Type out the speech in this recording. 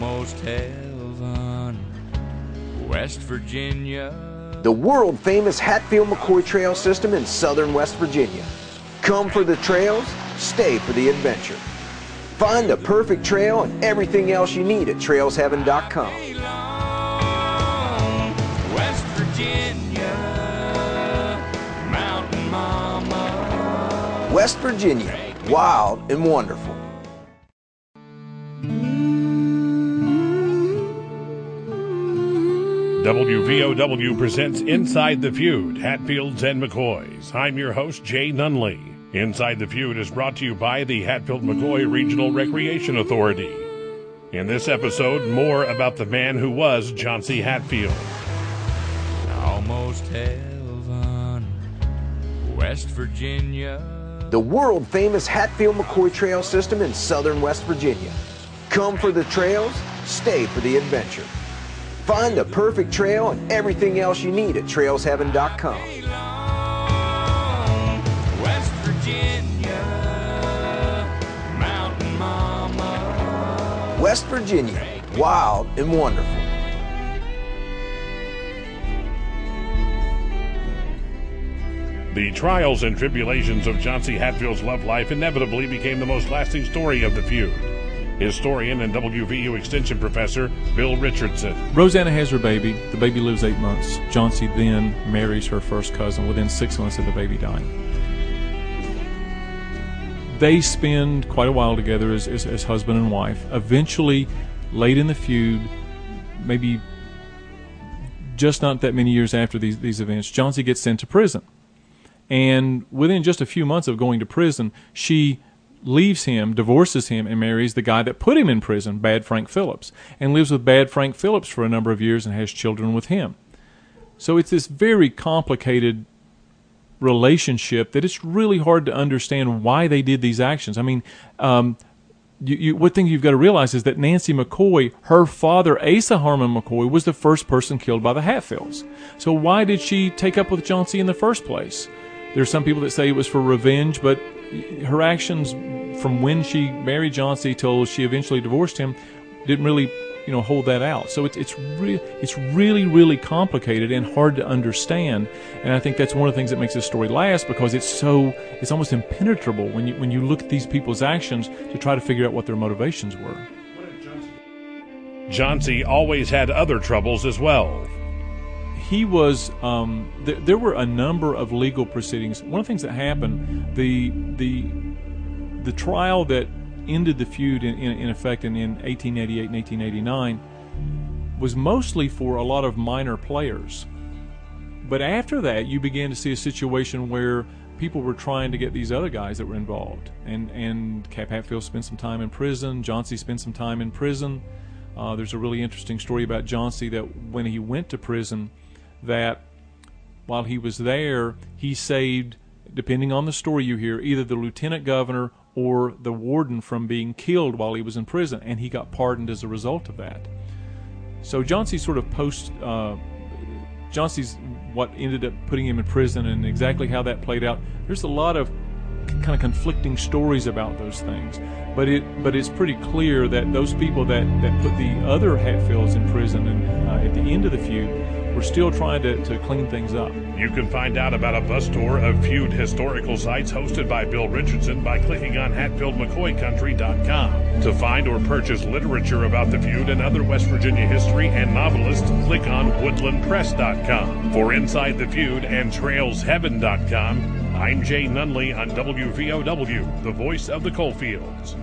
Almost heaven, West Virginia. The world famous Hatfield McCoy Trail System in southern West Virginia. Come for the trails, stay for the adventure. Find the perfect trail and everything else you need at trailsheaven.com. West Virginia, Mountain Mama. West Virginia, wild and wonderful. WVOW presents Inside the Feud, Hatfields and McCoys. I'm your host, Jay Nunley. Inside the Feud is brought to you by the Hatfield McCoy Regional Recreation Authority. In this episode, more about the man who was Johnse Hatfield. Almost heaven, West Virginia. The world famous Hatfield McCoy Trail System in southern West Virginia. Come for the trails, stay for the adventure. Find the perfect trail and everything else you need at trailsheaven.com. West Virginia, Mountain Mama. West Virginia, wild and wonderful. The trials and tribulations of Johnse Hatfield's love life inevitably became the most lasting story of the feud. Historian and WVU Extension Professor Bill Richardson. Roseanna has her baby. The baby lives eight months. Johnse then marries her first cousin within six months of the baby dying. They spend quite a while together as, as, as husband and wife. Eventually, late in the feud, maybe just not that many years after these, these events, Johnse gets sent to prison. And within just a few months of going to prison, she leaves him, divorces him, and marries the guy that put him in prison, Bad Frank Phillips, and lives with Bad Frank Phillips for a number of years and has children with him. So it's this very complicated relationship that it's really hard to understand why they did these actions. I mean, um, you, you, one thing you've got to realize is that Nancy McCoy, her father, Asa Harmon McCoy, was the first person killed by the Hatfields. So why did she take up with Johnse in the first place? There's some people that say it was for revenge, but her actions from when she married Johnse till she eventually divorced him didn't really, you know, hold that out. So it's it's really it's really really complicated and hard to understand. And I think that's one of the things that makes this story last because it's so it's almost impenetrable when you when you look at these people's actions to try to figure out what their motivations were. Johnse always had other troubles as well he was um, th- there were a number of legal proceedings. One of the things that happened, the the the trial that ended the feud in, in, in effect in, in 1888 and 1889 was mostly for a lot of minor players. But after that, you began to see a situation where people were trying to get these other guys that were involved. And and Cap Hatfield spent some time in prison. Johnse spent some time in prison. Uh, there's a really interesting story about Johnse that when he went to prison, that while he was there, he saved, depending on the story you hear, either the lieutenant governor or the warden from being killed while he was in prison, and he got pardoned as a result of that. So Johnse sort of post uh, Johnse's what ended up putting him in prison and exactly how that played out. There's a lot of kind of conflicting stories about those things, but it but it's pretty clear that those people that that put the other Hatfields in prison and uh, at the end of the feud we're still trying to, to clean things up. You can find out about a bus tour of feud historical sites hosted by Bill Richardson by clicking on HatfieldMcCoyCountry.com. To find or purchase literature about the feud and other West Virginia history and novelists, click on WoodlandPress.com. For Inside the Feud and TrailsHeaven.com, I'm Jay Nunley on WVOW, the voice of the coalfields.